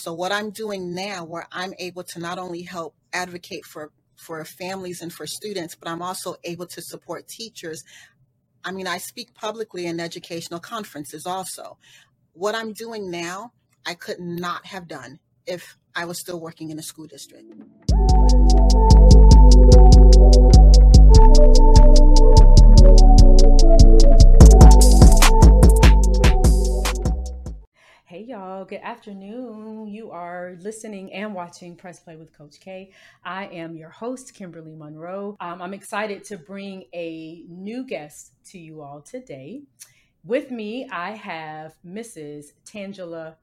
So what I'm doing now, where I'm able to not only help advocate for for families and for students, but I'm also able to support teachers. I mean, I speak publicly in educational conferences also. What I'm doing now, I could not have done if I was still working in a school district. Hey y'all, good afternoon. You are listening and watching Press Play with Coach K. I am your host, Kimberly Monroe. Um, I'm excited to bring a new guest to you all today. With me, I have Mrs. Tangela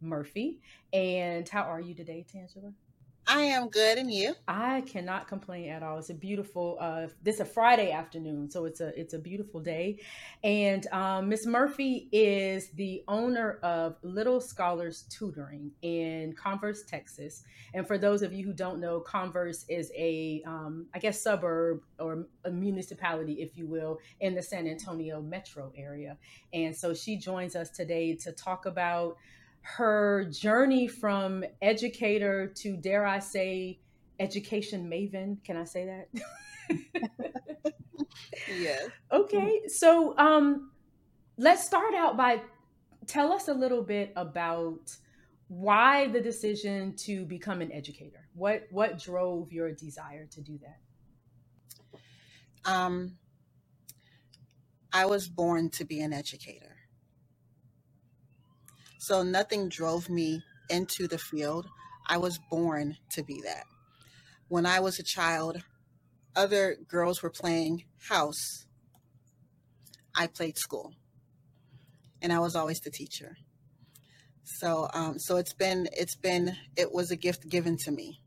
Murphy. And how are you today, Tangela? I am good, and you? I cannot complain at all. It's a beautiful. Uh, this is a Friday afternoon, so it's a it's a beautiful day, and um, Miss Murphy is the owner of Little Scholars Tutoring in Converse, Texas. And for those of you who don't know, Converse is a um, I guess suburb or a municipality, if you will, in the San Antonio metro area. And so she joins us today to talk about her journey from educator to dare I say education maven. Can I say that? yes. Okay. So um let's start out by tell us a little bit about why the decision to become an educator. What what drove your desire to do that? Um I was born to be an educator. So nothing drove me into the field. I was born to be that. When I was a child, other girls were playing house. I played school, and I was always the teacher. So, um, so it's been, it's been, it was a gift given to me.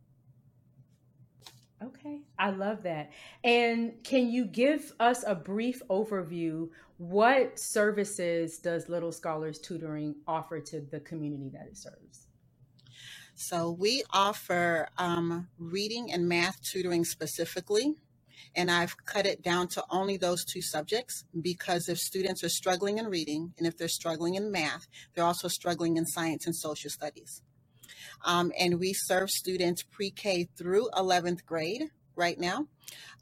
Okay, I love that. And can you give us a brief overview? What services does Little Scholars Tutoring offer to the community that it serves? So, we offer um, reading and math tutoring specifically. And I've cut it down to only those two subjects because if students are struggling in reading and if they're struggling in math, they're also struggling in science and social studies. Um, and we serve students pre K through 11th grade right now.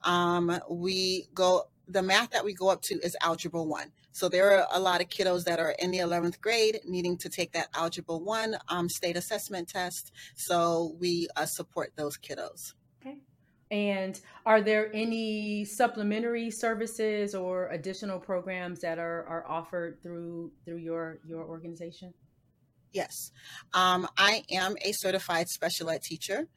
Um, we go, the math that we go up to is Algebra 1. So there are a lot of kiddos that are in the 11th grade needing to take that Algebra 1 um, state assessment test. So we uh, support those kiddos. Okay. And are there any supplementary services or additional programs that are, are offered through through your your organization? Yes. Um, I am a certified special ed teacher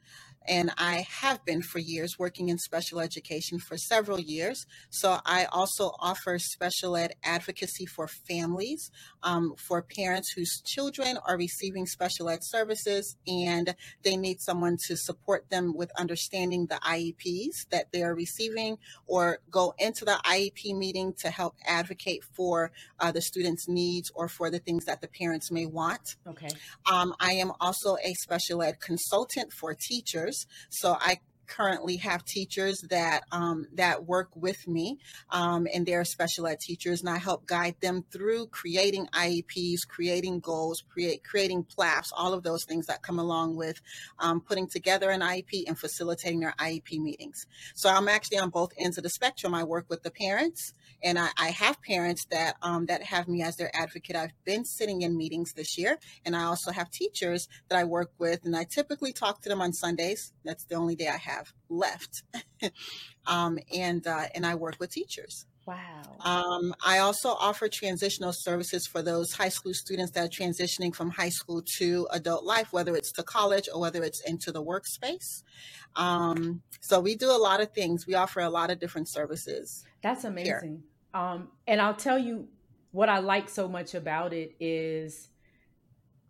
and I have been for years working in special education for several years. So I also offer special ed advocacy for families, um, for parents whose children are receiving special ed services and they need someone to support them with understanding the IEPs that they are receiving or go into the IEP meeting to help advocate for uh, the student's needs or for the things that the parents may want. Okay. Um, I am also a special ed consultant for teachers teachers. So I currently have teachers that um, that work with me um, and they're special ed teachers and i help guide them through creating ieps creating goals create creating PLAFs all of those things that come along with um, putting together an iep and facilitating their iep meetings so i'm actually on both ends of the spectrum i work with the parents and I, I have parents that um, that have me as their advocate. I've been sitting in meetings this year, and I also have teachers that I work with, and I typically talk to them on Sundays. That's the only day I have left, um, and uh, and I work with teachers. Wow. Um, I also offer transitional services for those high school students that are transitioning from high school to adult life, whether it's to college or whether it's into the workspace. Um, so we do a lot of things. We offer a lot of different services. That's amazing. Um, and I'll tell you what I like so much about it is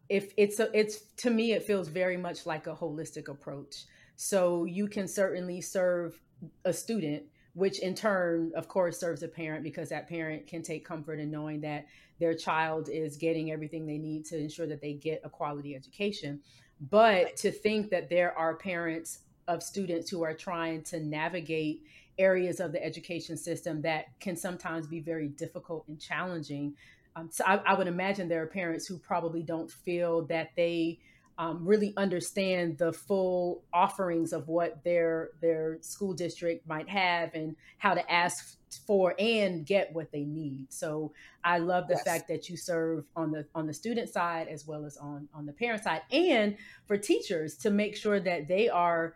if it's a, it's to me it feels very much like a holistic approach. So you can certainly serve a student, which in turn, of course, serves a parent because that parent can take comfort in knowing that their child is getting everything they need to ensure that they get a quality education. But to think that there are parents of students who are trying to navigate areas of the education system that can sometimes be very difficult and challenging. Um, so I, I, would imagine there are parents who probably don't feel that they um, really understand the full offerings of what their their school district might have and how to ask for and get what they need. So I love the yes. fact that you serve on the on the student side as well as on on the parent side and for teachers to make sure that they are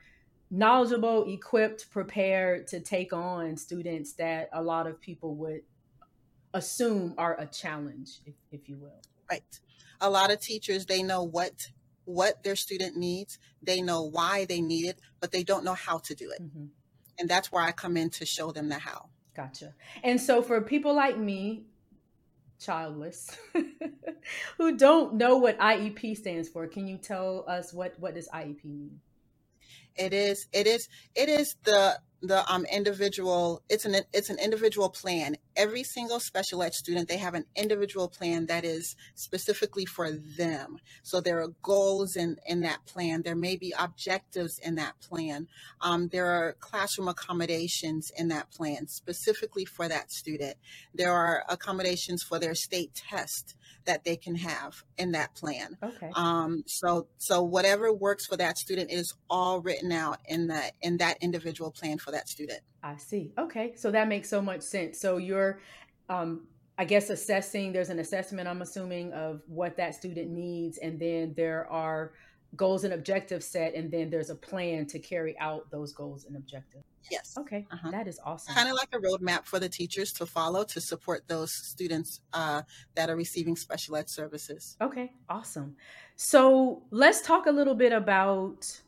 knowledgeable, equipped, prepared to take on students that a lot of people would assume are a challenge, if, if you will. Right. A lot of teachers, they know what what their student needs, they know why they need it, but they don't know how to do it. Mm-hmm. And that's where I come in to show them the how. Gotcha. And so for people like me, childless, who don't know what IEP stands for, can you tell us what what does IEP mean? It is it is it is the the um individual it's an it's an individual plan every single special ed student they have an individual plan that is specifically for them so there are goals in in that plan there may be objectives in that plan um, there are classroom accommodations in that plan specifically for that student there are accommodations for their state test that they can have in that plan. Okay. Um, so so whatever works for that student is all written out in that in that individual plan for that student. I see. Okay, so that makes so much sense. So you're, um, I guess, assessing. There's an assessment. I'm assuming of what that student needs, and then there are goals and objectives set, and then there's a plan to carry out those goals and objectives. Yes. Okay. Uh-huh. That is awesome. Kind of like a roadmap for the teachers to follow to support those students uh, that are receiving special ed services. Okay. Awesome. So let's talk a little bit about.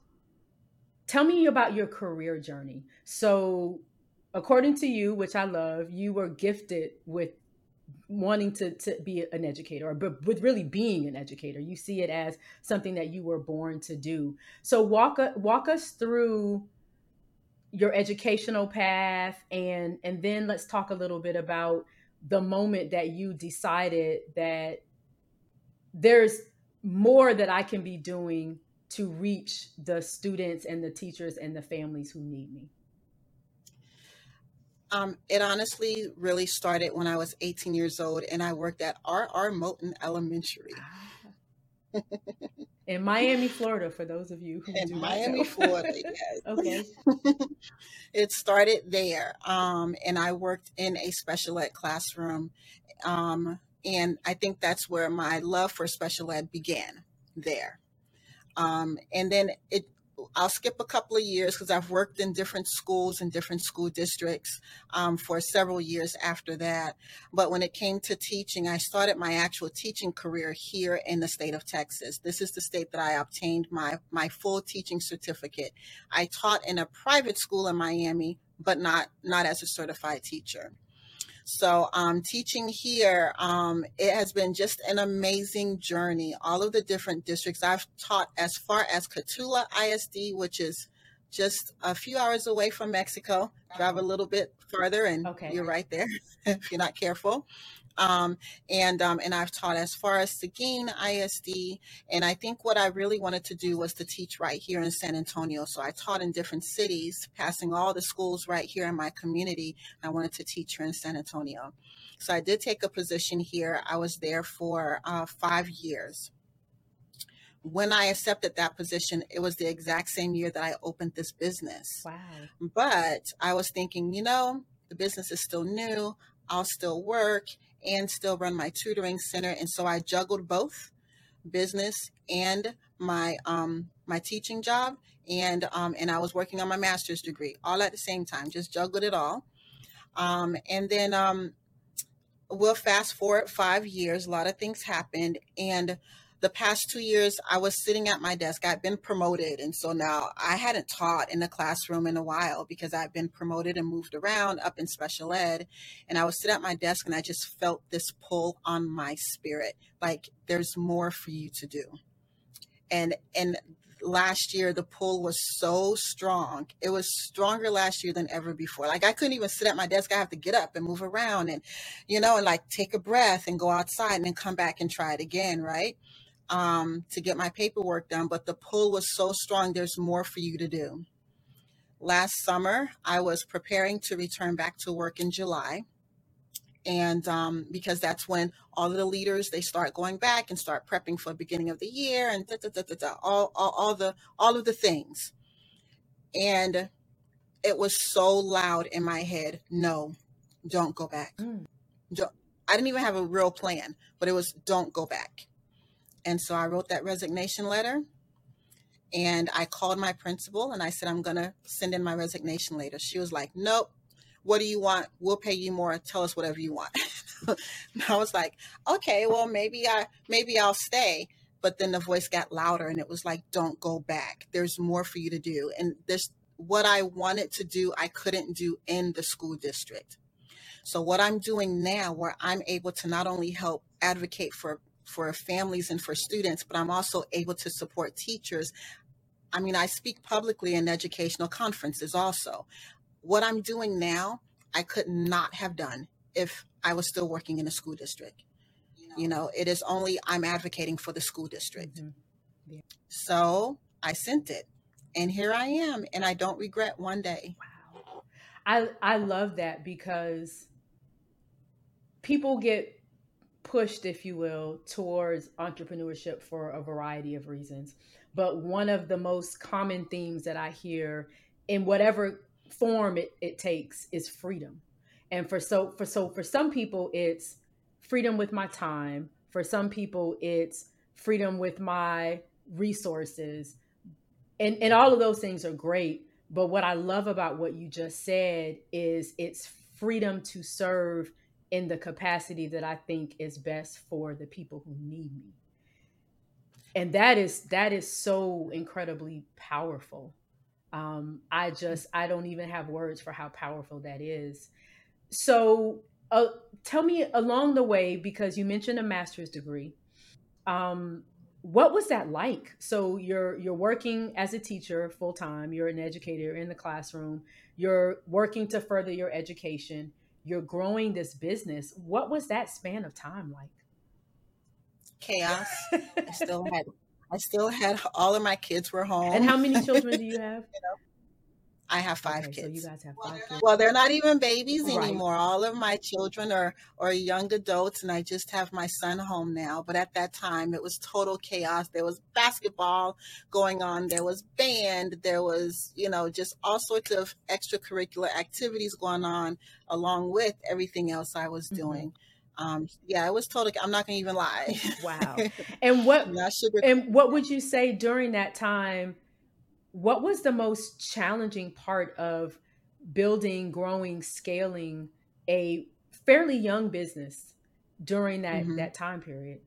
Tell me about your career journey. So, according to you, which I love, you were gifted with wanting to, to be an educator or but with really being an educator you see it as something that you were born to do so walk uh, walk us through your educational path and and then let's talk a little bit about the moment that you decided that there's more that I can be doing to reach the students and the teachers and the families who need me. Um, it honestly really started when I was 18 years old and I worked at R.R. Moton Elementary. Ah. in Miami, Florida, for those of you who in Miami, Florida. Yes. okay. it started there, um, and I worked in a special ed classroom, um, and I think that's where my love for special ed began. There, um, and then it I'll skip a couple of years because I've worked in different schools and different school districts um, for several years after that. But when it came to teaching, I started my actual teaching career here in the state of Texas. This is the state that I obtained my, my full teaching certificate. I taught in a private school in Miami, but not, not as a certified teacher. So um, teaching here, um, it has been just an amazing journey. All of the different districts I've taught as far as Cotulla ISD, which is just a few hours away from Mexico. Drive a little bit further, and okay. you're right there if you're not careful. Um, and um, and I've taught as far as Seguin ISD, and I think what I really wanted to do was to teach right here in San Antonio. So I taught in different cities, passing all the schools right here in my community. I wanted to teach here in San Antonio. So I did take a position here. I was there for uh, five years. When I accepted that position, it was the exact same year that I opened this business. Wow. But I was thinking, you know, the business is still new. I'll still work and still run my tutoring center. And so I juggled both business and my um, my teaching job, and um, and I was working on my master's degree all at the same time. Just juggled it all, um, and then um, we'll fast forward five years. A lot of things happened, and the past two years I was sitting at my desk. I've been promoted. And so now I hadn't taught in the classroom in a while because I've been promoted and moved around up in special ed. And I was sitting at my desk and I just felt this pull on my spirit. Like there's more for you to do. And and last year the pull was so strong. It was stronger last year than ever before. Like I couldn't even sit at my desk. I have to get up and move around and, you know, and like take a breath and go outside and then come back and try it again, right? Um, to get my paperwork done, but the pull was so strong, there's more for you to do. Last summer, I was preparing to return back to work in July. and um, because that's when all of the leaders they start going back and start prepping for the beginning of the year and da, da, da, da, da, all, all, all the all of the things and it was so loud in my head no don't go back mm. don't, i didn't even have a real plan but it was don't go back and so i wrote that resignation letter and i called my principal and i said i'm going to send in my resignation letter she was like nope what do you want? We'll pay you more. Tell us whatever you want. I was like, okay, well, maybe I, maybe I'll stay. But then the voice got louder and it was like, don't go back. There's more for you to do. And this, what I wanted to do, I couldn't do in the school district. So what I'm doing now, where I'm able to not only help advocate for for families and for students, but I'm also able to support teachers. I mean, I speak publicly in educational conferences also what I'm doing now, I could not have done if I was still working in a school district. You know, it is only I'm advocating for the school district. Mm-hmm. Yeah. So I sent it, and here I am, and I don't regret one day. Wow, I I love that because people get pushed, if you will, towards entrepreneurship for a variety of reasons. But one of the most common themes that I hear in whatever form it, it takes is freedom. And for so for so for some people it's freedom with my time. For some people it's freedom with my resources. And and all of those things are great. But what I love about what you just said is it's freedom to serve in the capacity that I think is best for the people who need me. And that is that is so incredibly powerful um, I just I don't even have words for how powerful that is. So uh, tell me along the way because you mentioned a master's degree. Um, what was that like? So you're you're working as a teacher full time. You're an educator in the classroom. You're working to further your education. You're growing this business. What was that span of time like? Chaos. I still had I still had all of my kids were home. And how many children do you have? you know, I have five okay, kids. So you guys have five kids. Well, they're not even babies right. anymore. All of my children are are young adults, and I just have my son home now. But at that time, it was total chaos. There was basketball going on. There was band. There was, you know, just all sorts of extracurricular activities going on, along with everything else I was mm-hmm. doing. Mm-hmm um, yeah, it was total. I'm not gonna even lie. wow. And what and what would you say during that time? What was the most challenging part of building, growing, scaling a fairly young business during that mm-hmm. that time period?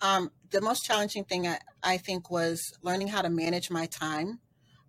Um, the most challenging thing I, I think was learning how to manage my time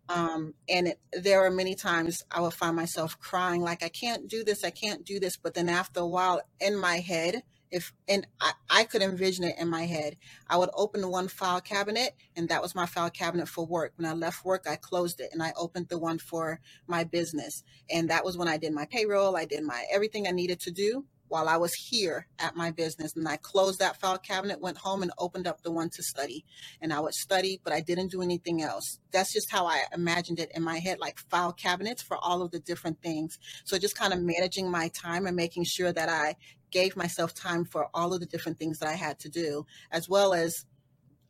um, and it, there are many times I will find myself crying, like, I can't do this, I can't do this. But then after a while, in my head, if and I, I could envision it in my head, I would open one file cabinet, and that was my file cabinet for work. When I left work, I closed it and I opened the one for my business. And that was when I did my payroll, I did my everything I needed to do while I was here at my business. And I closed that file cabinet, went home, and opened up the one to study. And I would study, but I didn't do anything else. That's just how I imagined it in my head, like file cabinets for all of the different things. So just kind of managing my time and making sure that I gave myself time for all of the different things that I had to do, as well as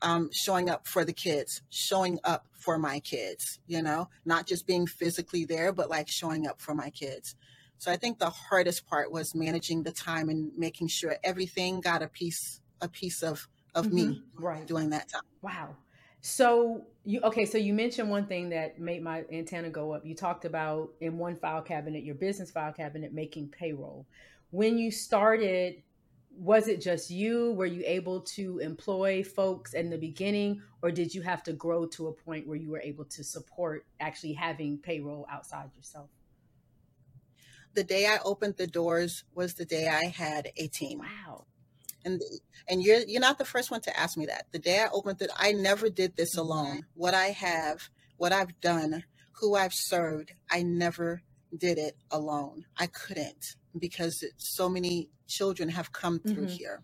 um, showing up for the kids, showing up for my kids, you know, not just being physically there, but like showing up for my kids. So I think the hardest part was managing the time and making sure everything got a piece a piece of of mm-hmm. me right during that time. Wow. So you okay, so you mentioned one thing that made my antenna go up. You talked about in one file cabinet, your business file cabinet making payroll. When you started, was it just you? Were you able to employ folks in the beginning or did you have to grow to a point where you were able to support actually having payroll outside yourself? the day I opened the doors was the day I had a team. Wow. And and you're you're not the first one to ask me that. The day I opened it, I never did this mm-hmm. alone. What I have, what I've done, who I've served, I never did it alone. I couldn't because so many children have come through mm-hmm. here.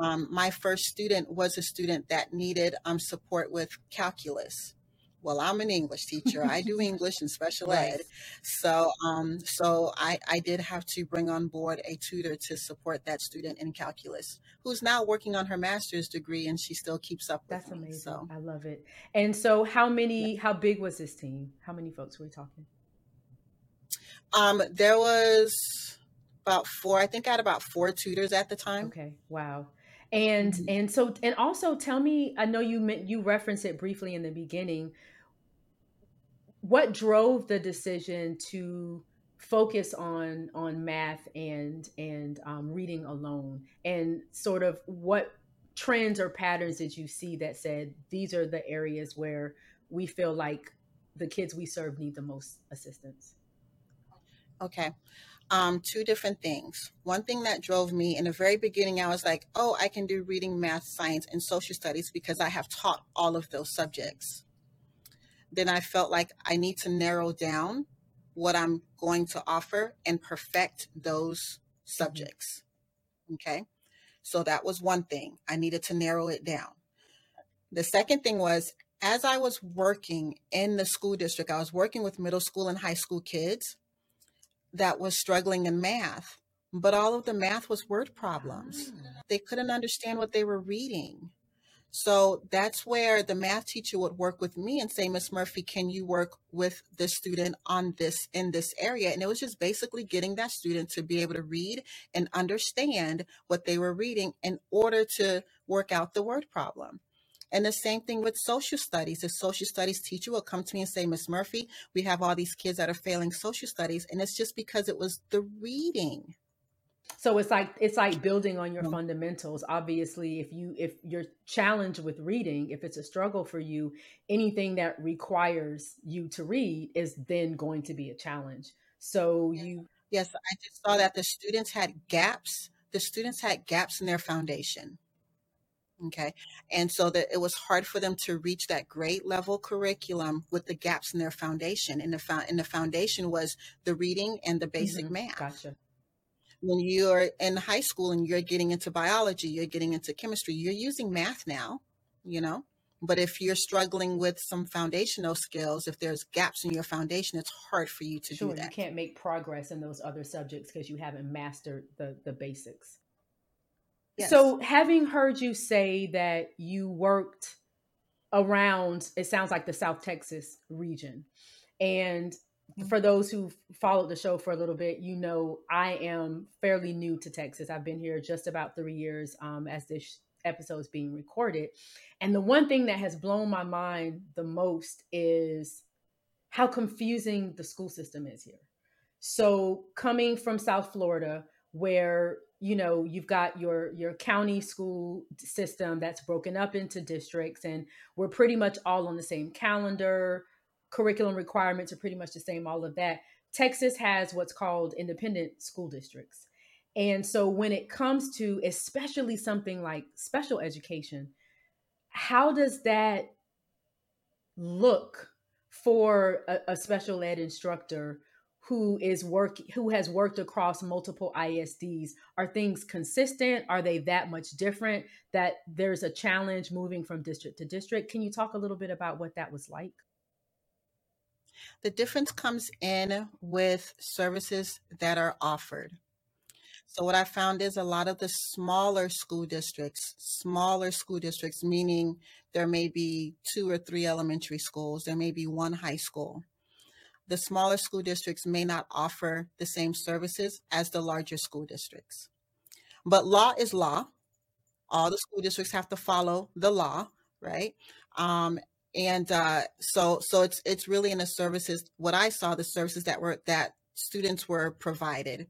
Um, my first student was a student that needed um, support with calculus. Well i'm an english teacher. I do english and special ed. So um so i i did have to bring on board a tutor to support that student in calculus who's now working on her master's degree and she still keeps up that's me, amazing. So i love it. And so how many yeah. how big was this team? How many folks were we talking um there was about four i think i had about four tutors at the time. Okay wow. And mm-hmm. and so and also tell me i know you meant you referenced it briefly in the beginning. What drove the decision to focus on on math and and um, reading alone? And sort of what trends or patterns did you see that said these are the areas where we feel like the kids we serve need the most assistance okay um, two different things. One thing that drove me in the very beginning, I was like, oh, I can do reading, math, science, and social studies because I have taught all of those subjects. Then I felt like I need to narrow down what I'm going to offer and perfect those mm-hmm. subjects. Okay. So that was one thing. I needed to narrow it down. The second thing was as I was working in the school district, I was working with middle school and high school kids that was struggling in math, but all of the math was word problems. Ah. They couldn't understand what they were reading. So that's where the math teacher would work with me and say, Miss Murphy, can you work with the student on this in this area? And it was just basically getting that student to be able to read and understand what they were reading in order to work out the word problem. And the same thing with social studies. The social studies teacher will come to me and say, Miss Murphy, we have all these kids that are failing social studies. And it's just because it was the reading. So it's like it's like building on your mm-hmm. fundamentals. Obviously, if you if you're challenged with reading, if it's a struggle for you, anything that requires you to read is then going to be a challenge. So you Yes, I just saw that the students had gaps. The students had gaps in their foundation. Okay. And so that it was hard for them to reach that grade level curriculum with the gaps in their foundation. And the, fo- and the foundation was the reading and the basic mm-hmm. math. Gotcha. When you're in high school and you're getting into biology, you're getting into chemistry, you're using math now, you know. But if you're struggling with some foundational skills, if there's gaps in your foundation, it's hard for you to sure, do that. You can't make progress in those other subjects because you haven't mastered the the basics. Yes. So, having heard you say that you worked around, it sounds like the South Texas region. And mm-hmm. for those who followed the show for a little bit, you know I am fairly new to Texas. I've been here just about three years um, as this episode is being recorded. And the one thing that has blown my mind the most is how confusing the school system is here. So, coming from South Florida, where you know you've got your your county school system that's broken up into districts and we're pretty much all on the same calendar. Curriculum requirements are pretty much the same all of that. Texas has what's called independent school districts. And so when it comes to especially something like special education how does that look for a, a special ed instructor who is work who has worked across multiple ISDs are things consistent? Are they that much different that there's a challenge moving from district to district? Can you talk a little bit about what that was like? The difference comes in with services that are offered. So what i found is a lot of the smaller school districts smaller school districts meaning there may be two or three elementary schools there may be one high school the smaller school districts may not offer the same services as the larger school districts. But law is law. All the school districts have to follow the law, right? Um, and uh, so so it's it's really in the services. What I saw, the services that were that students were provided.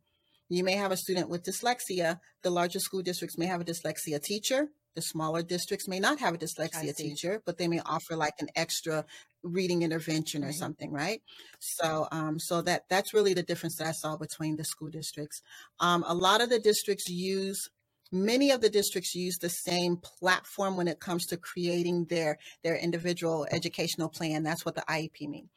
You may have a student with dyslexia. The larger school districts may have a dyslexia teacher. The smaller districts may not have a dyslexia teacher, but they may offer like an extra reading intervention or right. something, right? So, um, so that that's really the difference that I saw between the school districts. Um, a lot of the districts use many of the districts use the same platform when it comes to creating their their individual educational plan. That's what the IEP means.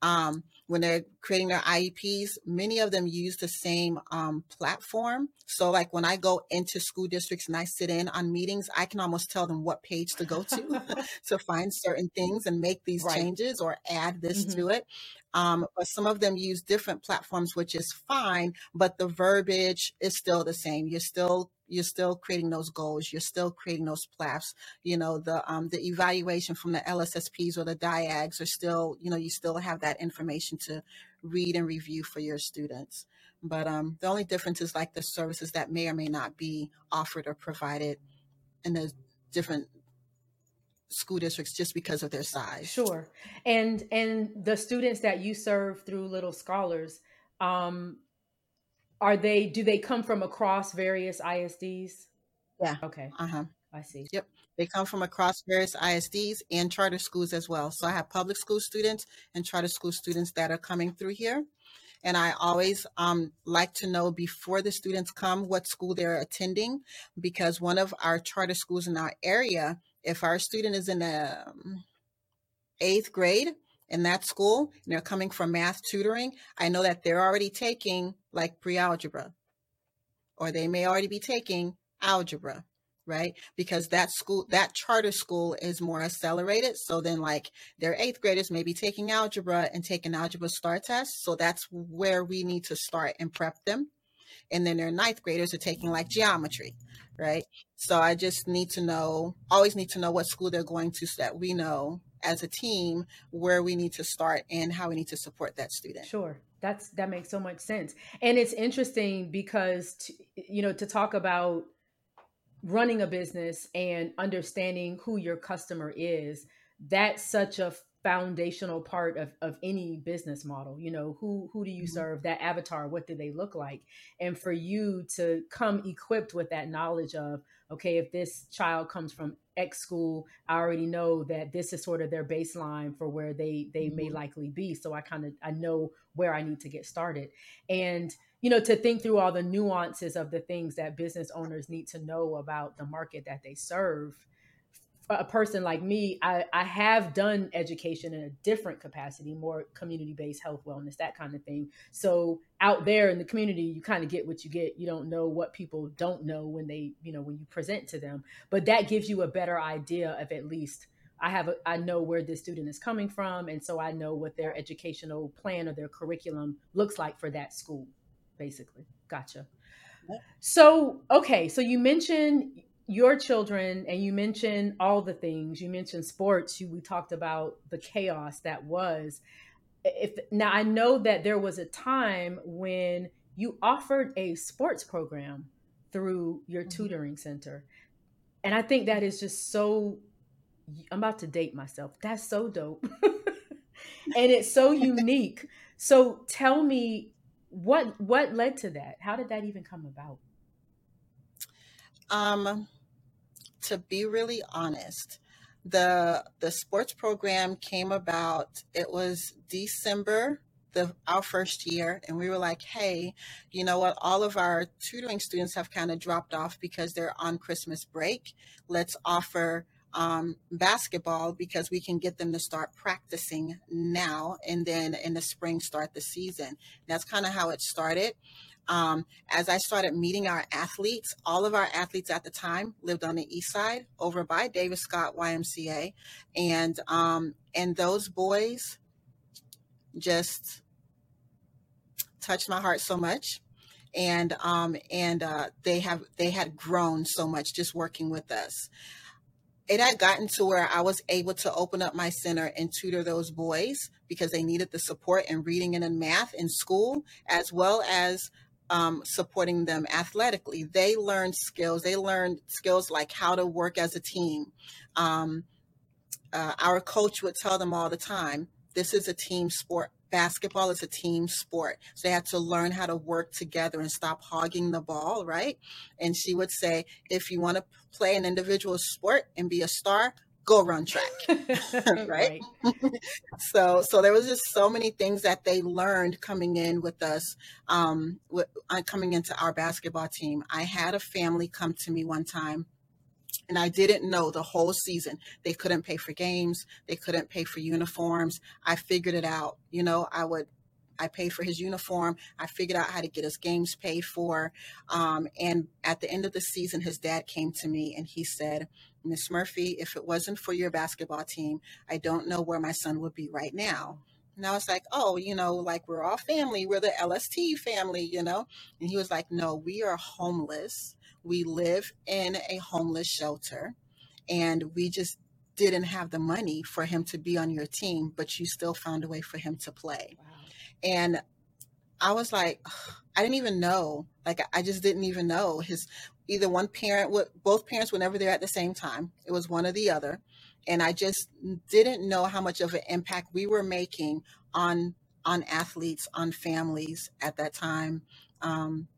Um, when they're creating their IEPs, many of them use the same um, platform. So, like when I go into school districts and I sit in on meetings, I can almost tell them what page to go to to find certain things and make these right. changes or add this mm-hmm. to it. Um, but some of them use different platforms, which is fine, but the verbiage is still the same. You're still you're still creating those goals. You're still creating those PLAFs. You know, the um, the evaluation from the LSSPs or the DIAGs are still, you know, you still have that information to read and review for your students. But um, the only difference is like the services that may or may not be offered or provided in the different school districts just because of their size. Sure. And and the students that you serve through Little Scholars, um, are they do they come from across various ISDs? Yeah. Okay. Uh-huh. I see. Yep. They come from across various ISDs and charter schools as well. So I have public school students and charter school students that are coming through here. And I always um, like to know before the students come what school they're attending because one of our charter schools in our area if our student is in the um, eighth grade in that school and they're coming from math tutoring, I know that they're already taking like pre algebra, or they may already be taking algebra, right? Because that school, that charter school is more accelerated. So then, like, their eighth graders may be taking algebra and taking algebra STAAR tests. So that's where we need to start and prep them. And then their ninth graders are taking like geometry right? So I just need to know, always need to know what school they're going to so that we know as a team where we need to start and how we need to support that student. Sure. That's that makes so much sense. And it's interesting because to, you know to talk about running a business and understanding who your customer is, that's such a foundational part of, of any business model you know who who do you mm-hmm. serve that avatar what do they look like and for you to come equipped with that knowledge of okay if this child comes from x school i already know that this is sort of their baseline for where they they mm-hmm. may likely be so i kind of i know where i need to get started and you know to think through all the nuances of the things that business owners need to know about the market that they serve a person like me, I, I have done education in a different capacity, more community based health, wellness, that kind of thing. So out there in the community, you kind of get what you get. You don't know what people don't know when they, you know, when you present to them. But that gives you a better idea of at least I have a, I know where this student is coming from, and so I know what their educational plan or their curriculum looks like for that school, basically. Gotcha. So okay, so you mentioned your children and you mentioned all the things. You mentioned sports. You, we talked about the chaos that was. If now i know that there was a time when you offered a sports program through your mm-hmm. tutoring center. And i think that is just so i'm about to date myself. That's so dope. And it's so unique. So tell me what what led to that? How did that even come about um to be really honest, the the sports program came about. It was December the our first year, and we were like, hey, you know what? All of our tutoring students have kind of dropped off because they're on Christmas break. Let's offer um, basketball because we can get them to start practicing now and then in the spring start the season. That's kind of how it started. Um, as I started meeting our athletes, all of our athletes at the time lived on the east side over by Davis Scott YMCA. And um, and those boys just touched my heart so much. And um, and uh, they have they had grown so much just working with us it had gotten to where I was able to open up my center and tutor those boys because they needed the support in reading and in math in school, as well as um, supporting them athletically. They learned skills. They learned skills like how to work as a team. Um, uh, our coach would tell them all the time, this is a team sport. Basketball is a team sport. So they had to learn how to work together and stop hogging the ball, right? And she would say, if you want to play an individual sport and be a star, go run track right, right. so so there was just so many things that they learned coming in with us um with, uh, coming into our basketball team i had a family come to me one time and I didn't know the whole season. They couldn't pay for games. They couldn't pay for uniforms. I figured it out. You know, I would I paid for his uniform. I figured out how to get his games paid for. Um, and at the end of the season, his dad came to me and he said, Miss Murphy, if it wasn't for your basketball team, I don't know where my son would be right now. And I was like, oh, you know, like we're all family. We're the LST family, you know? And he was like, no, we are homeless. We live in a homeless shelter. And we just didn't have the money for him to be on your team, but you still found a way for him to play. Wow. And I was like, I didn't even know. Like, I just didn't even know. His either one parent would, both parents were never there at the same time. It was one or the other. And I just didn't know how much of an impact we were making on on athletes, on families at that time. Um,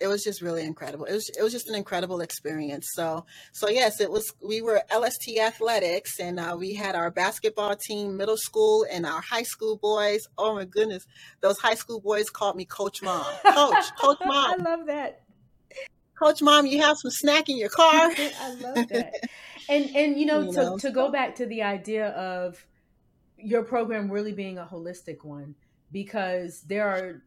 it was just really incredible. It was it was just an incredible experience. So so yes, it was. We were LST Athletics, and uh, we had our basketball team, middle school, and our high school boys. Oh my goodness, those high school boys called me Coach Mom. Coach, Coach Mom. I love that. Coach Mom, you have some snack in your car. I love that. And and you know, you to, know, to go back to the idea of your program really being a holistic one because there are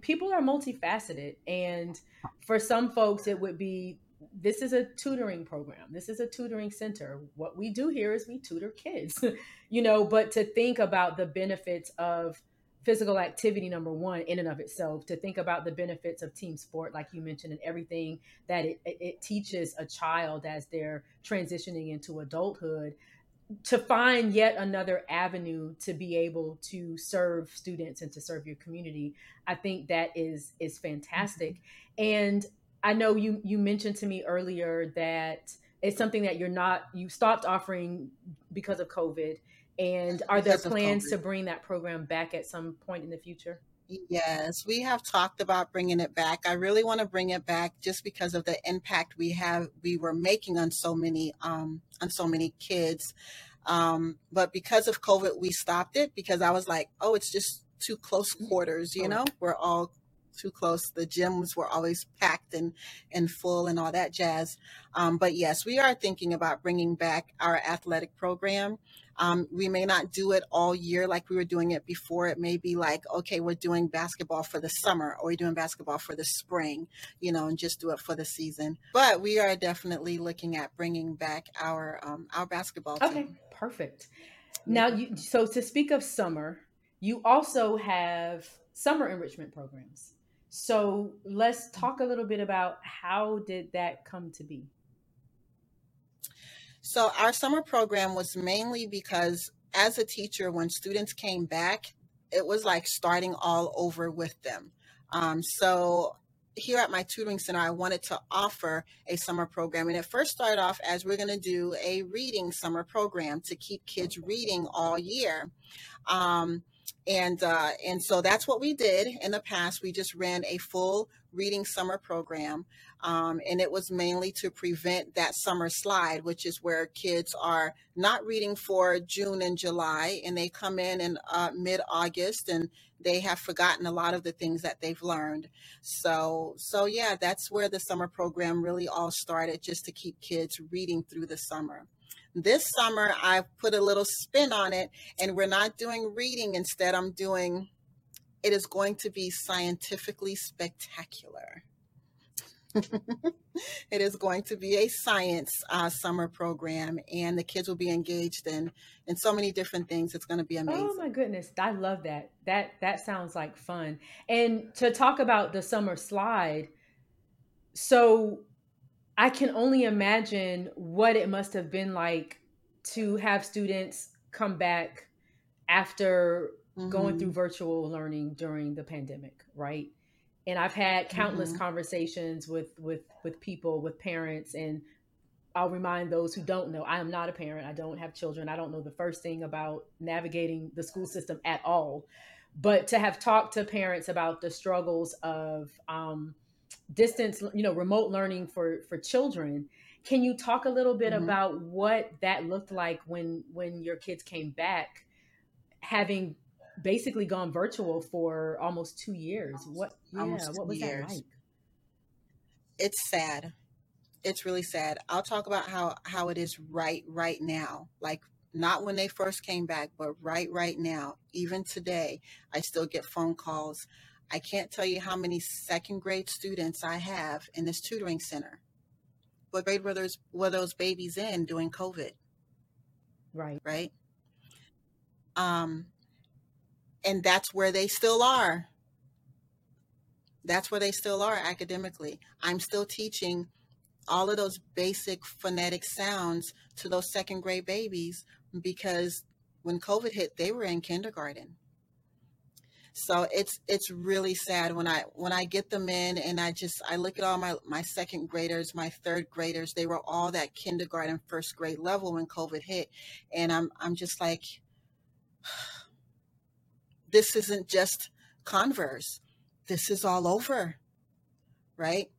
people are multifaceted and for some folks it would be this is a tutoring program. This is a tutoring center. What we do here is we tutor kids. You know but to think about the benefits of physical activity number one in and of itself to think about the benefits of team sport like you mentioned and everything that it, it teaches a child as they're transitioning into adulthood to find yet another avenue to be able to serve students and to serve your community i think that is is fantastic. Mm-hmm. and i know you you mentioned to me earlier that it's something that you're not you stopped offering because of covid. And are there plans to bring that program back at some point in the future Yes, we have talked about bringing it back. I really want to bring it back just because of the impact we have we were making on so many um, on so many kids. Um, but because of COVID, we stopped it because I was like, oh, it's just too close mm-hmm. quarters. You know, we're all too close. The gyms were always packed and and full and all that jazz. Um, but yes, we are thinking about bringing back our athletic program. Um, we may not do it all year like we were doing it before. It may be like, okay, we're doing basketball for the summer or we're doing basketball for the spring, you know, and just do it for the season. But we are definitely looking at bringing back our um, our basketball team. Okay, perfect. Now, you, so to speak of summer, you also have summer enrichment programs. So let's talk a little bit about how did that come to be? So our summer program was mainly because as a teacher, when students came back, it was like starting all over with them. Um, so here at my tutoring center, I wanted to offer a summer program. And it first started off as we're going to do a reading summer program to keep kids reading all year. Um, and uh, and so that's what we did in the past. We just ran a full reading summer program, um, and it was mainly to prevent that summer slide, which is where kids are not reading for June and July, and they come in in uh, mid August and they have forgotten a lot of the things that they've learned. So so yeah, that's where the summer program really all started, just to keep kids reading through the summer. This summer, I've put a little spin on it, and we're not doing reading. Instead, I'm doing it is going to be scientifically spectacular. it is going to be a science uh, summer program, and the kids will be engaged in in so many different things. It's going to be oh amazing. Oh my goodness, I love that. That that sounds like fun. And to talk about the summer slide, so I can only imagine what it must have been like to have students come back after mm-hmm. going through mm-hmm. virtual learning during the pandemic, right? And I've had countless mm-hmm. conversations with with with people, with parents, and I'll remind those who don't know, I am not a parent. I don't have children. I don't know the first thing about navigating the school system at all. But to have talked to parents about the struggles of um, distance, you know, remote learning for for children, Can you talk a little bit mm-hmm. about what that looked like when when your kids came back, having basically gone virtual for almost two years? What almost yeah, what was years. that like? It's sad. It's really sad. I'll talk about how how it is right right now. Like not when they first came back, but right right now. Even today, I still get phone calls. I can't tell you how many second grade students I have in this tutoring center. What grade were those were those babies in during COVID? Right. Right. Um, and that's where they still are. That's where they still are academically. I'm still teaching all of those basic phonetic sounds to those second grade babies because when COVID hit, they were in kindergarten. So it's it's really sad when I when I get them in and I just I look at all my my second graders, my third graders, they were all that kindergarten first grade level when COVID hit and I'm I'm just like this isn't just Converse. This is all over. Right?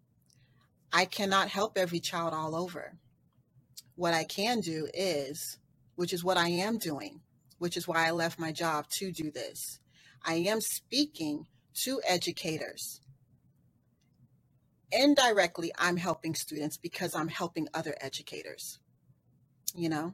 I cannot help every child all over. What I can do is, which is what I am doing, which is why I left my job to do this. I am speaking to educators. Indirectly, I'm helping students because I'm helping other educators. You know?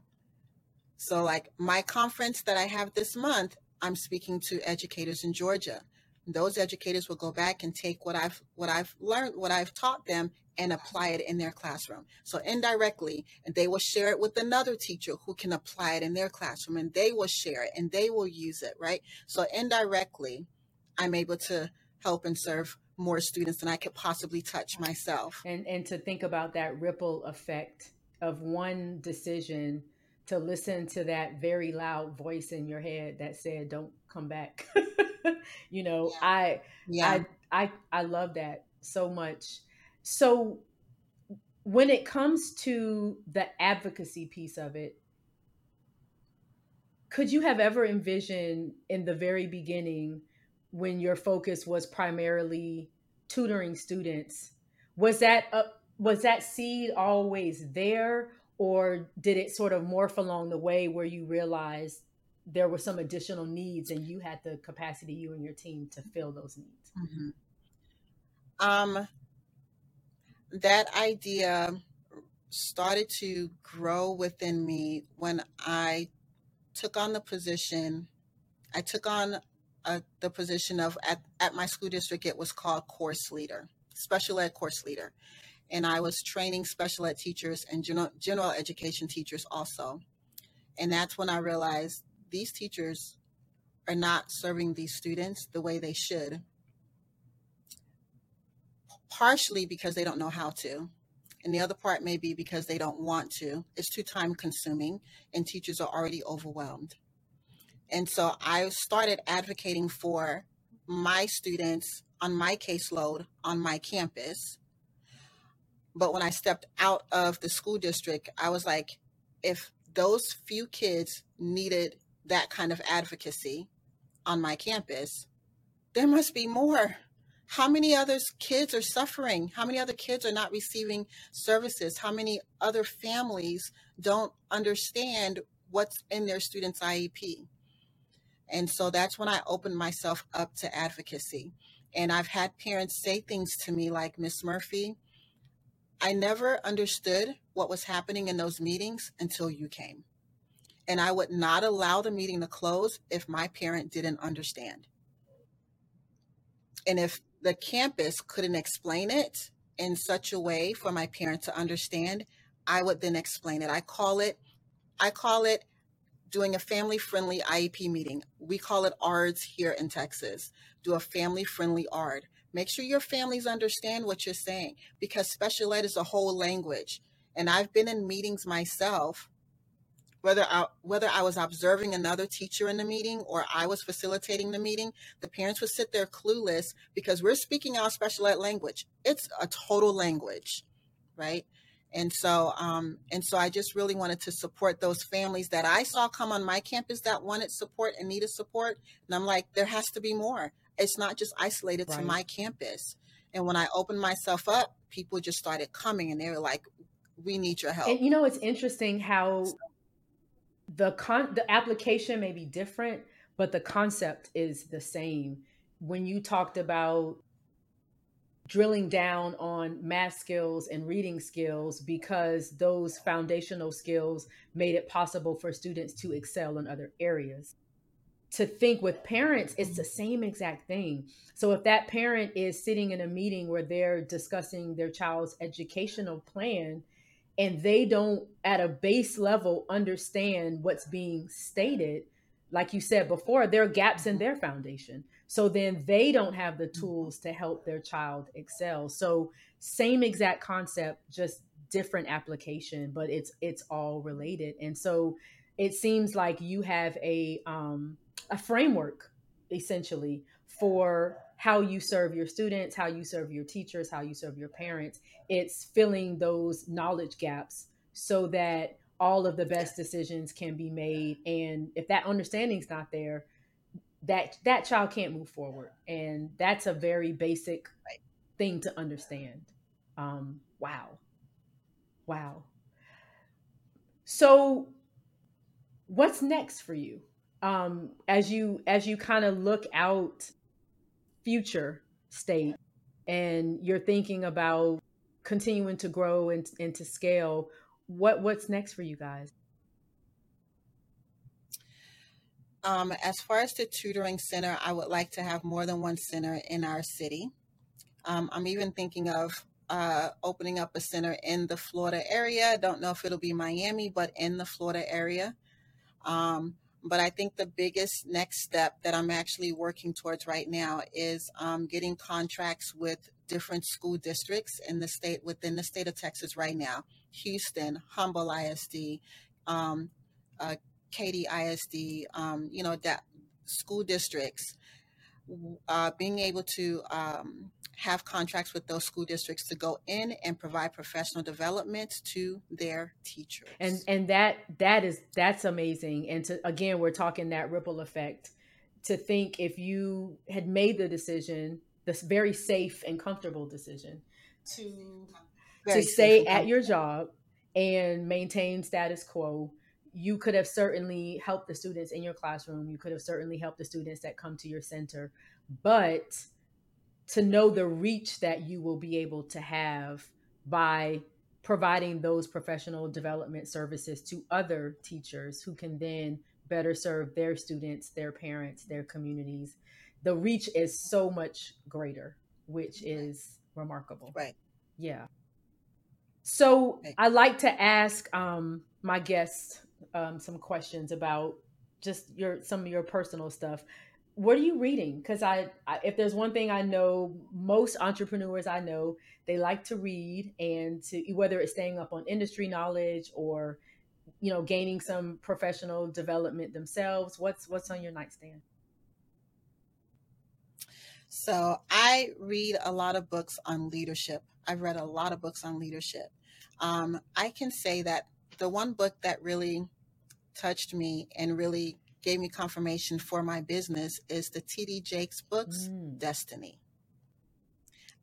So, like my conference that I have this month, I'm speaking to educators in Georgia. Those educators will go back and take what I've what I've learned, what I've taught them, and apply it in their classroom. So indirectly, and they will share it with another teacher who can apply it in their classroom, and they will share it and they will use it, right? So indirectly, I'm able to help and serve more students than I could possibly touch myself. And and to think about that ripple effect of one decision to listen to that very loud voice in your head that said don't come back you know yeah. i yeah i i i love that so much so when it comes to the advocacy piece of it could you have ever envisioned in the very beginning when your focus was primarily tutoring students was that a, was that seed always there or did it sort of morph along the way where you realized there were some additional needs and you had the capacity you and your team to fill those needs mm-hmm. um that idea started to grow within me when i took on the position i took on uh, the position of at, at my school district it was called course leader special ed course leader and I was training special ed teachers and general, general education teachers also. And that's when I realized these teachers are not serving these students the way they should. Partially because they don't know how to. And the other part may be because they don't want to. It's too time consuming and teachers are already overwhelmed. And so I started advocating for my students on my caseload on my campus but when I stepped out of the school district, I was like, if those few kids needed that kind of advocacy on my campus, there must be more. How many other kids are suffering? How many other kids are not receiving services? How many other families don't understand what's in their student's IEP? And so that's when I opened myself up to advocacy. And I've had parents say things to me like, Miss Murphy, I never understood what was happening in those meetings until you came. And I would not allow the meeting to close if my parent didn't understand. And if the campus couldn't explain it in such a way for my parents to understand, I would then explain it. I call it, I call it doing a family friendly IEP meeting. We call it ARDS here in Texas. Do a family friendly ARD Make sure your families understand what you're saying because special ed is a whole language. And I've been in meetings myself, whether I, whether I was observing another teacher in the meeting or I was facilitating the meeting, the parents would sit there clueless because we're speaking our special ed language. It's a total language, right? And so, um, and so I just really wanted to support those families that I saw come on my campus that wanted support and needed support. And I'm like, there has to be more it's not just isolated right. to my campus. And when I opened myself up, people just started coming and they were like, we need your help. And you know, it's interesting how the con the application may be different, but the concept is the same. When you talked about drilling down on math skills and reading skills because those foundational skills made it possible for students to excel in other areas. To think with parents, it's the same exact thing. So, if that parent is sitting in a meeting where they're discussing their child's educational plan and they don't, at a base level, understand what's being stated, like you said before, there are gaps in their foundation. So then they don't have the mm-hmm. tools to help their child excel. So same exact concept, just different application, but it's it's all related. And so it seems like you have a um, a framework essentially for how you serve your students, how you serve your teachers, how you serve your parents. It's filling those knowledge gaps so that all of the best decisions can be made. And if that understanding's not there, that that child can't move forward. And that's a very basic thing to understand. Um wow. Wow. So what's next for you? Um as you as you kind of look out future state and you're thinking about continuing to grow and, and to scale what what's next for you guys Um, as far as the tutoring center, I would like to have more than one center in our city. Um, I'm even thinking of uh, opening up a center in the Florida area. Don't know if it'll be Miami, but in the Florida area. Um, but I think the biggest next step that I'm actually working towards right now is um, getting contracts with different school districts in the state within the state of Texas right now. Houston, Humble ISD, um, uh, Katy ISD, um, you know, that school districts, uh, being able to um, have contracts with those school districts to go in and provide professional development to their teachers. And and that that is that's amazing. And to again, we're talking that ripple effect. To think if you had made the decision, this very safe and comfortable decision to very to stay at your job and maintain status quo you could have certainly helped the students in your classroom. You could have certainly helped the students that come to your center. But to know the reach that you will be able to have by providing those professional development services to other teachers who can then better serve their students, their parents, their communities. The reach is so much greater, which is remarkable. Right. Yeah. So I like to ask um, my guests um, some questions about just your some of your personal stuff. What are you reading? Because I, I, if there's one thing I know, most entrepreneurs I know they like to read and to whether it's staying up on industry knowledge or you know gaining some professional development themselves. What's what's on your nightstand? So I read a lot of books on leadership. I've read a lot of books on leadership. Um, I can say that the one book that really touched me and really gave me confirmation for my business is the TD Jakes books, mm. Destiny.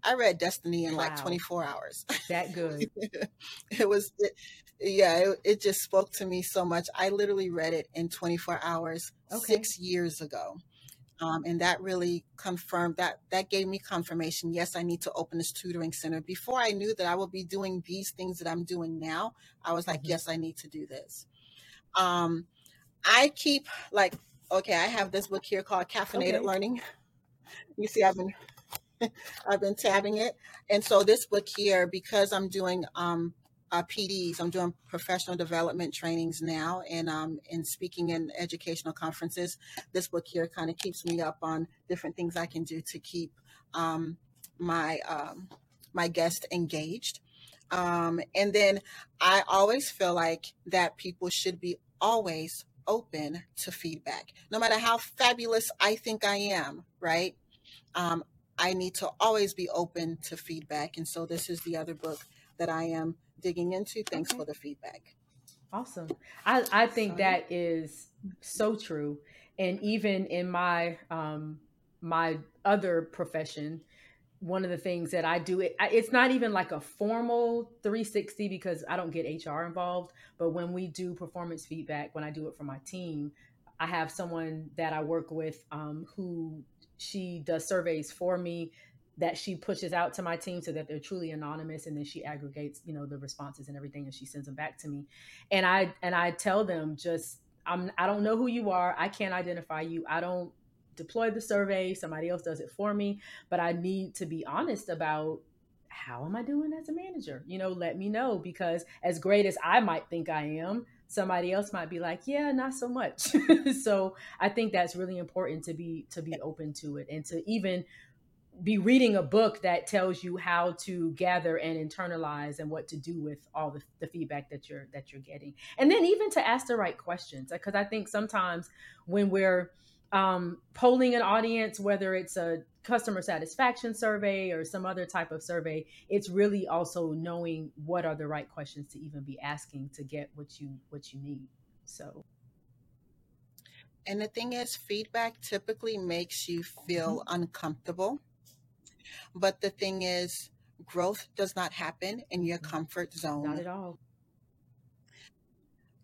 I read Destiny in wow. like 24 hours. That good. it was, it, yeah, it, it, just spoke to me so much. I literally read it in 24 hours okay. six years ago. Um, and that really confirmed that that gave me confirmation yes i need to open this tutoring center before i knew that i would be doing these things that i'm doing now i was like mm-hmm. yes i need to do this um i keep like okay i have this book here called caffeinated okay. learning you see i've been i've been tabbing it and so this book here because i'm doing um uh, PDs. I'm doing professional development trainings now and um, and speaking in educational conferences. This book here kind of keeps me up on different things I can do to keep um, my um, my guest engaged. Um, and then I always feel like that people should be always open to feedback, no matter how fabulous I think I am. Right? Um, I need to always be open to feedback, and so this is the other book that I am digging into. Thanks okay. for the feedback. Awesome. I, I think Sorry. that is so true. And even in my um, my other profession, one of the things that I do, it, it's not even like a formal 360 because I don't get HR involved. But when we do performance feedback, when I do it for my team, I have someone that I work with um, who she does surveys for me that she pushes out to my team so that they're truly anonymous and then she aggregates you know the responses and everything and she sends them back to me and i and i tell them just i'm i don't know who you are i can't identify you i don't deploy the survey somebody else does it for me but i need to be honest about how am i doing as a manager? You know let me know because as great as i might think i am somebody else might be like yeah not so much. So i think that's really important to be to be open to it and to even be reading a book that tells you how to gather and internalize and what to do with all the, the feedback that you're that you're getting. And then even to ask the right questions because i think sometimes when we're um, polling an audience whether it's a customer satisfaction survey or some other type of survey it's really also knowing what are the right questions to even be asking to get what you what you need so and the thing is feedback typically makes you feel mm-hmm. uncomfortable but the thing is, growth does not happen in your comfort zone. Not at all.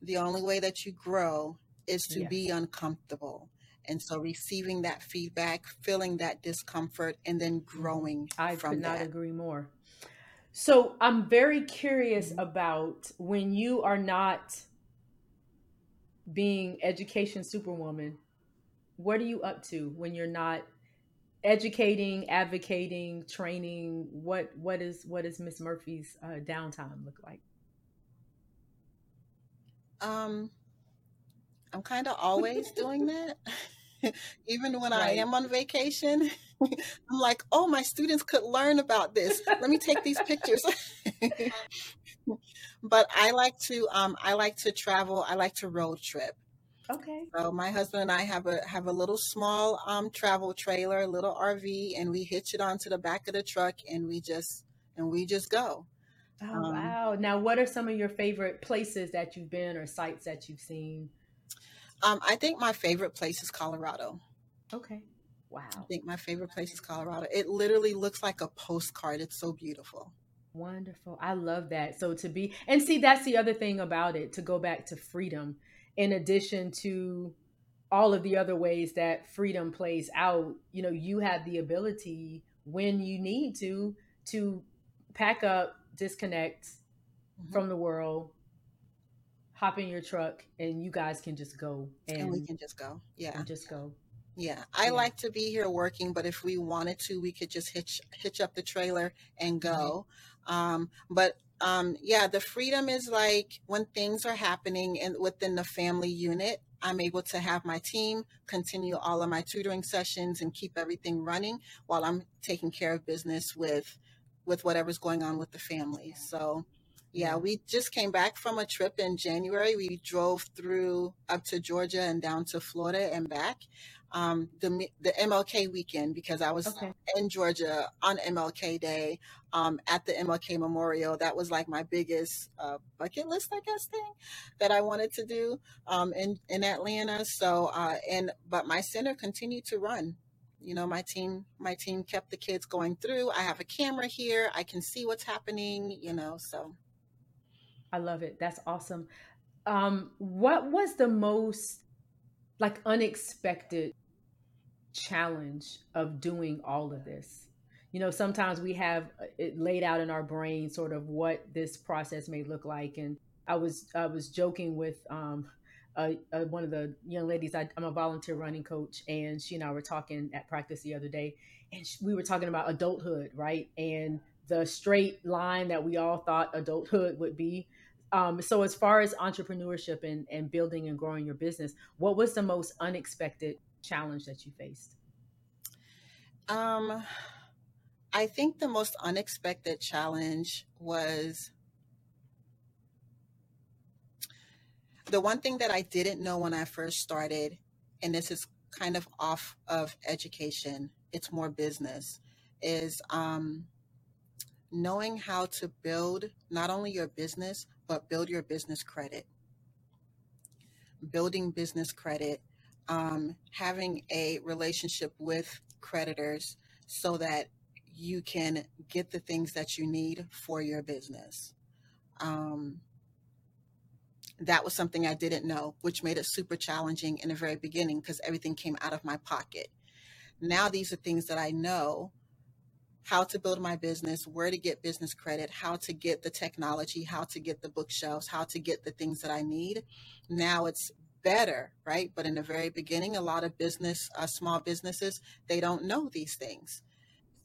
The only way that you grow is to be uncomfortable. And so receiving that feedback, feeling that discomfort, and then growing. I could not that. agree more. So I'm very curious mm-hmm. about when you are not being education superwoman, what are you up to when you're not educating, advocating, training? What what is what is Miss Murphy's uh, downtime look like? Um, I'm kind of always doing that. Even when right. I am on vacation, I'm like, oh, my students could learn about this. Let me take these pictures. but I like to um, I like to travel. I like to road trip. Okay. So my husband and I have a have a little small um travel trailer, a little RV, and we hitch it onto the back of the truck, and we just and we just go. Oh um, wow! Now, what are some of your favorite places that you've been or sites that you've seen? Um, I think my favorite place is Colorado. Okay. Wow. I think my favorite place is Colorado. It literally looks like a postcard. It's so beautiful. Wonderful. I love that. So to be and see that's the other thing about it to go back to freedom in addition to all of the other ways that freedom plays out, you know, you have the ability when you need to to pack up, disconnect mm-hmm. from the world, hop in your truck, and you guys can just go. And, and we can just go. Yeah. just go. Yeah, I yeah. like to be here working, but if we wanted to, we could just hitch hitch up the trailer and go. Mm-hmm. Um, but um, yeah, the freedom is like when things are happening and within the family unit, I'm able to have my team continue all of my tutoring sessions and keep everything running while I'm taking care of business with with whatever's going on with the family. So yeah, we just came back from a trip in January. We drove through up to Georgia and down to Florida and back um, the the MLK weekend because I was okay. in Georgia on MLK Day um, at the MLK Memorial. That was like my biggest uh, bucket list, I guess, thing that I wanted to do um, in in Atlanta. So uh, and but my center continued to run. You know, my team my team kept the kids going through. I have a camera here. I can see what's happening. You know, so I love it. That's awesome. Um, what was the most like unexpected challenge of doing all of this you know sometimes we have uh, it laid out in our brain sort of what this process may look like and i was i was joking with um one of the young ladies I, am a volunteer running coach and she and i were talking at practice the other day and she, we were talking about adulthood right and the straight line that we all thought adulthood would be um, so as far as entrepreneurship and, and building and growing your business what was the most unexpected challenge that you faced? Um, I think the most unexpected challenge was the one thing that I didn't know when I first started, and this is kind of off of education, it's more business, is um, knowing how to build not only your business, but build your business credit. Building business credit um, having a relationship with creditors so that you can get the things that you need for your business. Um, that was something I didn't know, which made it super challenging in the very beginning because everything came out of my pocket. Now, these are things that I know how to build my business, where to get business credit, how to get the technology, how to get the bookshelves, how to get the things that I need. Now it's better, right? But in the very beginning, a lot of business, uh, small businesses, they don't know these things.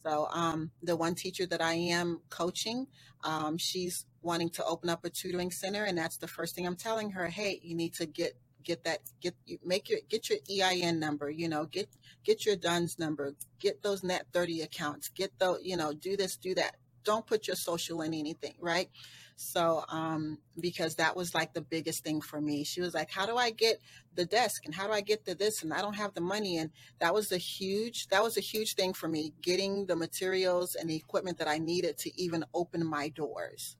So um, the one teacher that I am coaching, um, she's wanting to open up a tutoring center, and that's the first thing I'm telling her. Hey, you need to get get that get make your get your EIN number. You know, get get your DUNS number, get those Net 30 accounts, get those. You know, do this, do that. Don't put your social in anything, right? So, um, because that was like the biggest thing for me. She was like, How do I get the desk and how do I get the this? And I don't have the money. And that was a huge, that was a huge thing for me, getting the materials and the equipment that I needed to even open my doors.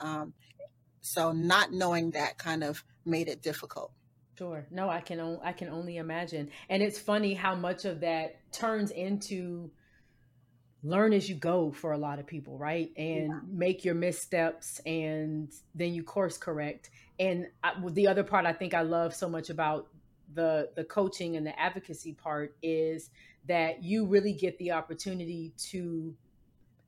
Um, so not knowing that kind of made it difficult. Sure. No, I can I can only imagine. And it's funny how much of that turns into learn as you go for a lot of people, right? And yeah. make your missteps and then you course correct. And I, the other part I think I love so much about the the coaching and the advocacy part is that you really get the opportunity to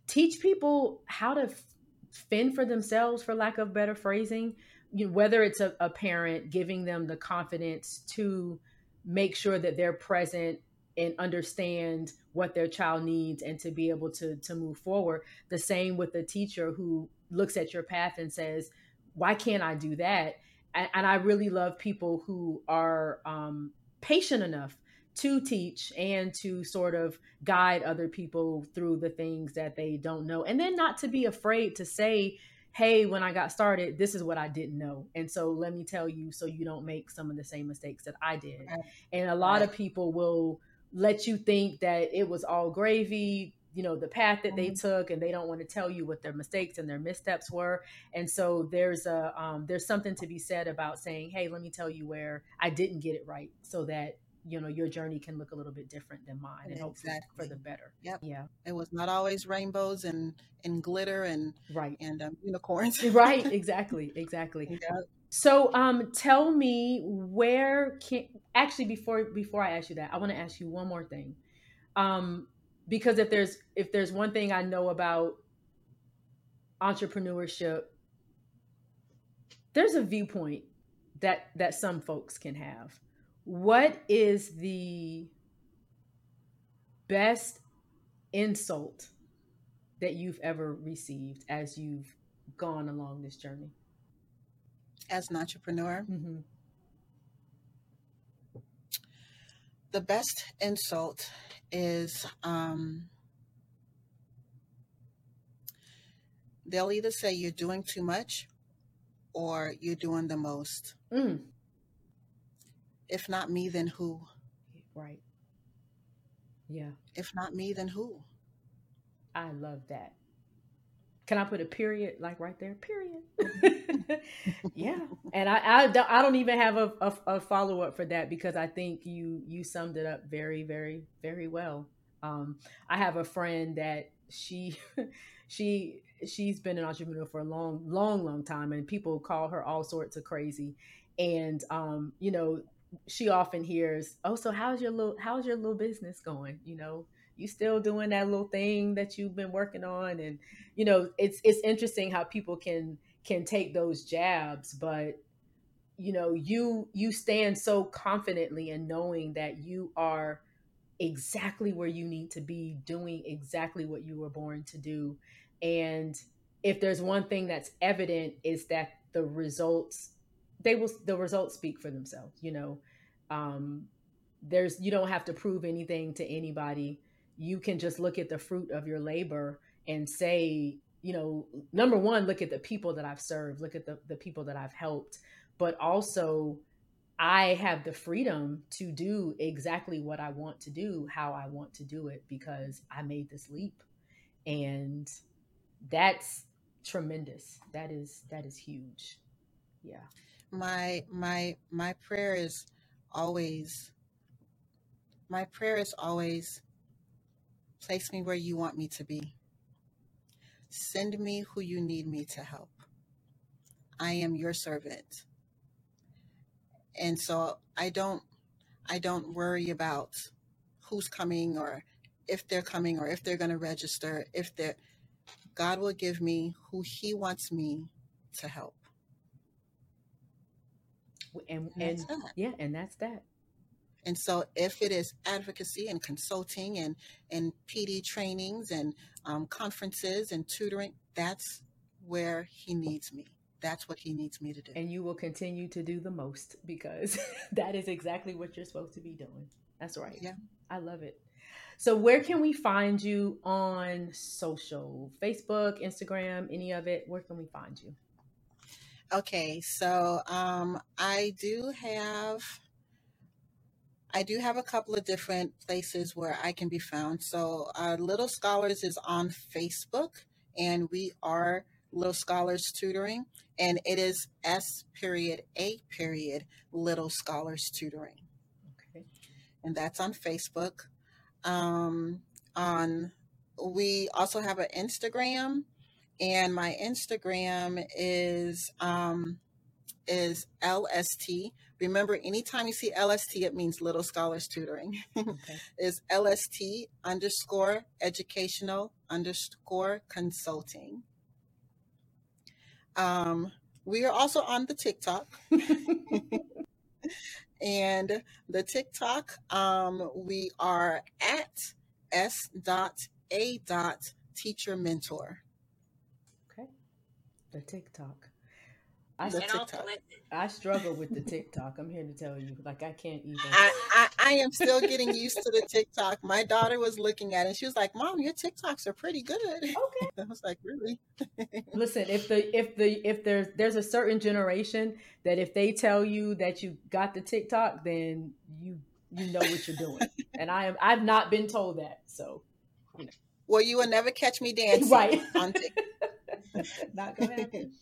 teach people how to f- fend for themselves for lack of better phrasing you know, whether it's a, a parent giving them the confidence to make sure that they're present and understand what their child needs and to be able to to move forward. The same with the teacher who looks at your path and says why can't i do that? And, and i really love people who are um, patient enough to teach and to sort of guide other people through the things that they don't know. And then not to be afraid to say hey when i got started this is what i didn't know. And so let me tell you so you don't make some of the same mistakes that i did. And a lot of people will let you think that it was all gravy you know the path that they mm-hmm. took and they don't want to tell you what their mistakes and their missteps were. And so there's a um, there's something to be said about saying hey let me tell you where i didn't get it right so that you know your journey can look a little bit different than mine and hopefully for the better. Yep. Yeah. It was not always rainbows and and glitter and right. and um, unicorns. Right. Exactly. Exactly. Yeah. So um tell me where can actually before before I ask you that, I want to ask you one more thing. Um because if there's if there's one thing I know about entrepreneurship, there's a viewpoint that that some folks can have. What is the best insult that you've ever received as you've gone along this journey? as an entrepreneur. Mm-hmm. The best insult is um, they'll either say you're doing too much or you're doing the most. Mm. If not me, then who? Right. Yeah. If not me, then who? I love that. Can I put a period like right there? Period. yeah, and I, I don't, I don't even have a, a, a follow up for that because I think you you summed it up very very very well. Um, I have a friend that she she she's been an entrepreneur for a long long long time, and people call her all sorts of crazy. And um, you know, she often hears, "Oh, so how's your little how's your little business going?" You know, you still doing that little thing that you've been working on and you know it's it's interesting how people can can take those jabs but you know you you stand so confidently in knowing that you are exactly where you need to be doing exactly what you were born to do and if there's one thing that's evident is that the results they will the results speak for themselves you know um there's you don't have to prove anything to anybody you can just look at the fruit of your labor and say, you know, number one, look at the people that I've served, look at the, the people that I've helped, but also I have the freedom to do exactly what I want to do, how I want to do it, because I made this leap. And that's tremendous. That is that is huge. Yeah. My my my prayer is always my prayer is always Place me where you want me to be. Send me who you need me to help. I am your servant. And so I don't I don't worry about who's coming or if they're coming or if they're going to register, if they're God will give me who he wants me to help. And, and, and yeah, and that's that. And so, if it is advocacy and consulting and and PD trainings and um, conferences and tutoring, that's where he needs me. That's what he needs me to do. And you will continue to do the most because that is exactly what you're supposed to be doing. That's right. Yeah, I love it. So, where can we find you on social? Facebook, Instagram, any of it? Where can we find you? Okay, so um, I do have I do have a couple of different places where I can be found. So, uh, Little Scholars is on Facebook, and we are Little Scholars Tutoring, and it is S period A period Little Scholars Tutoring. Okay. And that's on Facebook. Um, on we also have an Instagram, and my Instagram is um, is LST Remember, anytime you see LST, it means Little Scholars Tutoring. Okay. is LST underscore educational underscore consulting. Um, we are also on the TikTok. and the TikTok, um, we are at s dot a dot teacher mentor. Okay. The TikTok. I, I struggle with the TikTok. I'm here to tell you, like I can't even. I, I, I, am still getting used to the TikTok. My daughter was looking at it. She was like, "Mom, your TikToks are pretty good." Okay. I was like, "Really?" Listen, if the if the if there's there's a certain generation that if they tell you that you got the TikTok, then you you know what you're doing. and I am I've not been told that, so. You know. Well, you will never catch me dancing right. on TikTok. not gonna happen.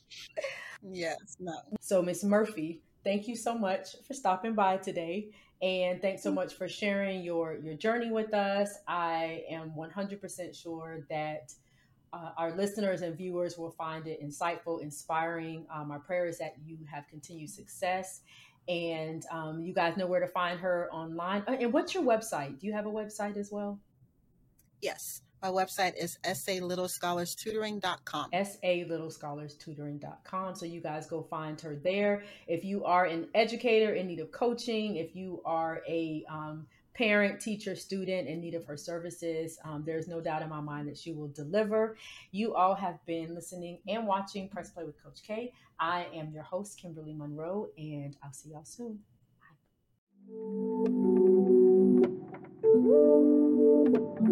Yes, no. So, Miss Murphy, thank you so much for stopping by today. And thanks so much for sharing your, your journey with us. I am 100% sure that uh, our listeners and viewers will find it insightful, inspiring. Um, our prayer is that you have continued success and um, you guys know where to find her online. Uh, and what's your website? Do you have a website as well? Yes. My website is salittlescholarstutoring.com. salittlescholarstutoring.com. So you guys go find her there. If you are an educator in need of coaching, if you are a um, parent, teacher, student in need of her services. Um, there's no doubt in my mind that she will deliver. You all have been listening and watching Press Play with Coach K. I am your host, Kimberly Monroe, and I'll see y'all soon. Bye.